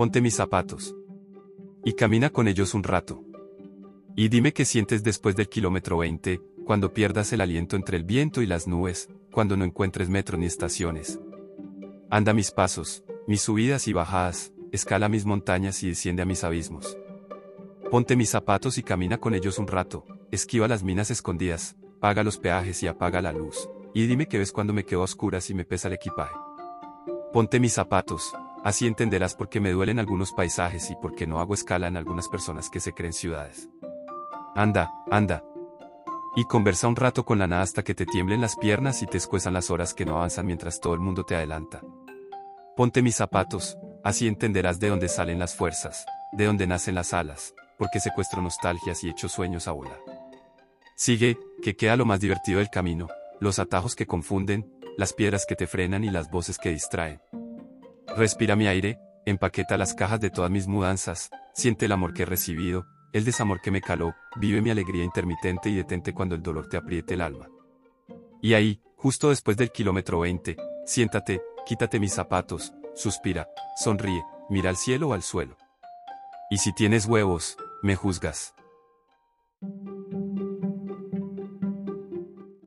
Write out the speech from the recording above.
Ponte mis zapatos. Y camina con ellos un rato. Y dime qué sientes después del kilómetro 20, cuando pierdas el aliento entre el viento y las nubes, cuando no encuentres metro ni estaciones. Anda mis pasos, mis subidas y bajadas, escala mis montañas y desciende a mis abismos. Ponte mis zapatos y camina con ellos un rato, esquiva las minas escondidas, paga los peajes y apaga la luz, y dime qué ves cuando me quedo a oscuras y me pesa el equipaje. Ponte mis zapatos, así entenderás por qué me duelen algunos paisajes y por qué no hago escala en algunas personas que se creen ciudades. Anda, anda. Y conversa un rato con la nada hasta que te tiemblen las piernas y te escuezan las horas que no avanzan mientras todo el mundo te adelanta. Ponte mis zapatos, así entenderás de dónde salen las fuerzas, de dónde nacen las alas, porque secuestro nostalgias y echo sueños a volar. Sigue, que queda lo más divertido del camino, los atajos que confunden, las piedras que te frenan y las voces que distraen. Respira mi aire, empaqueta las cajas de todas mis mudanzas, siente el amor que he recibido, el desamor que me caló, vive mi alegría intermitente y detente cuando el dolor te apriete el alma. Y ahí, justo después del kilómetro 20, siéntate, quítate mis zapatos, suspira, sonríe, mira al cielo o al suelo. Y si tienes huevos, me juzgas.